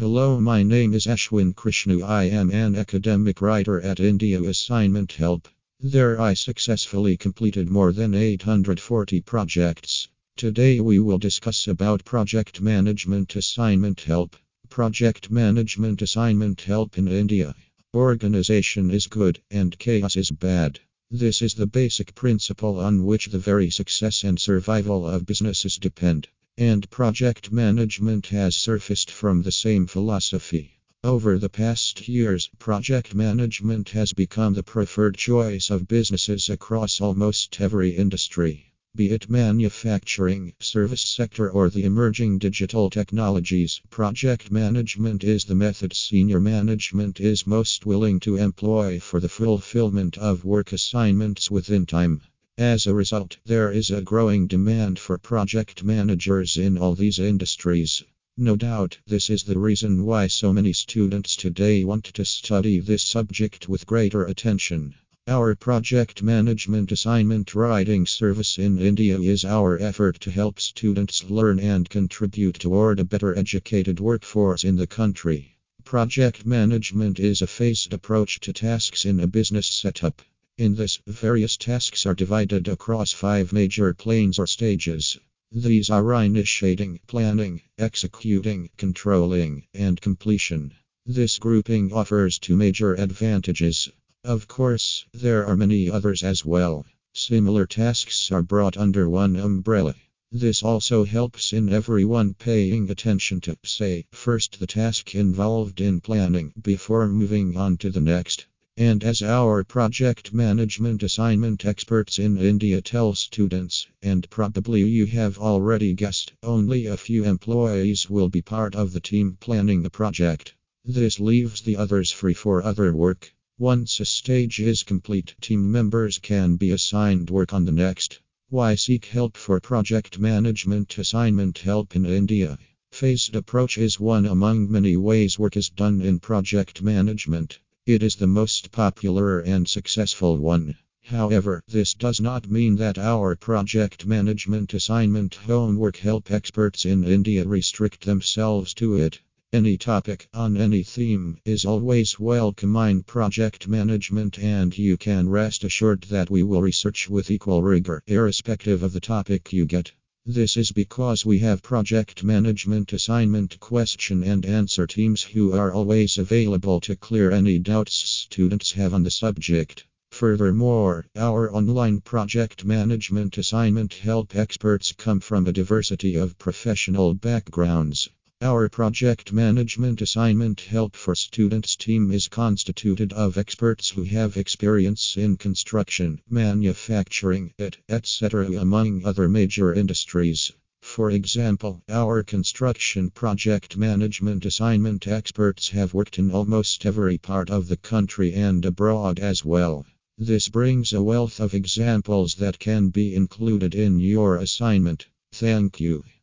Hello, my name is Ashwin Krishnu. I am an academic writer at India Assignment Help. There I successfully completed more than 840 projects. Today we will discuss about project management assignment help. Project management assignment help in India. Organization is good and chaos is bad. This is the basic principle on which the very success and survival of businesses depend. And project management has surfaced from the same philosophy. Over the past years, project management has become the preferred choice of businesses across almost every industry. Be it manufacturing, service sector, or the emerging digital technologies, project management is the method senior management is most willing to employ for the fulfillment of work assignments within time. As a result, there is a growing demand for project managers in all these industries. No doubt, this is the reason why so many students today want to study this subject with greater attention. Our project management assignment writing service in India is our effort to help students learn and contribute toward a better educated workforce in the country. Project management is a phased approach to tasks in a business setup. In this, various tasks are divided across five major planes or stages. These are initiating, planning, executing, controlling, and completion. This grouping offers two major advantages. Of course, there are many others as well. Similar tasks are brought under one umbrella. This also helps in everyone paying attention to, say, first the task involved in planning before moving on to the next. And as our project management assignment experts in India tell students, and probably you have already guessed, only a few employees will be part of the team planning the project. This leaves the others free for other work. Once a stage is complete, team members can be assigned work on the next. Why seek help for project management assignment help in India? Phased approach is one among many ways work is done in project management. It is the most popular and successful one. However, this does not mean that our project management assignment homework help experts in India restrict themselves to it. Any topic on any theme is always welcome in project management, and you can rest assured that we will research with equal rigor, irrespective of the topic you get. This is because we have project management assignment question and answer teams who are always available to clear any doubts students have on the subject. Furthermore, our online project management assignment help experts come from a diversity of professional backgrounds. Our project management assignment help for students team is constituted of experts who have experience in construction, manufacturing, etc., among other major industries. For example, our construction project management assignment experts have worked in almost every part of the country and abroad as well. This brings a wealth of examples that can be included in your assignment. Thank you.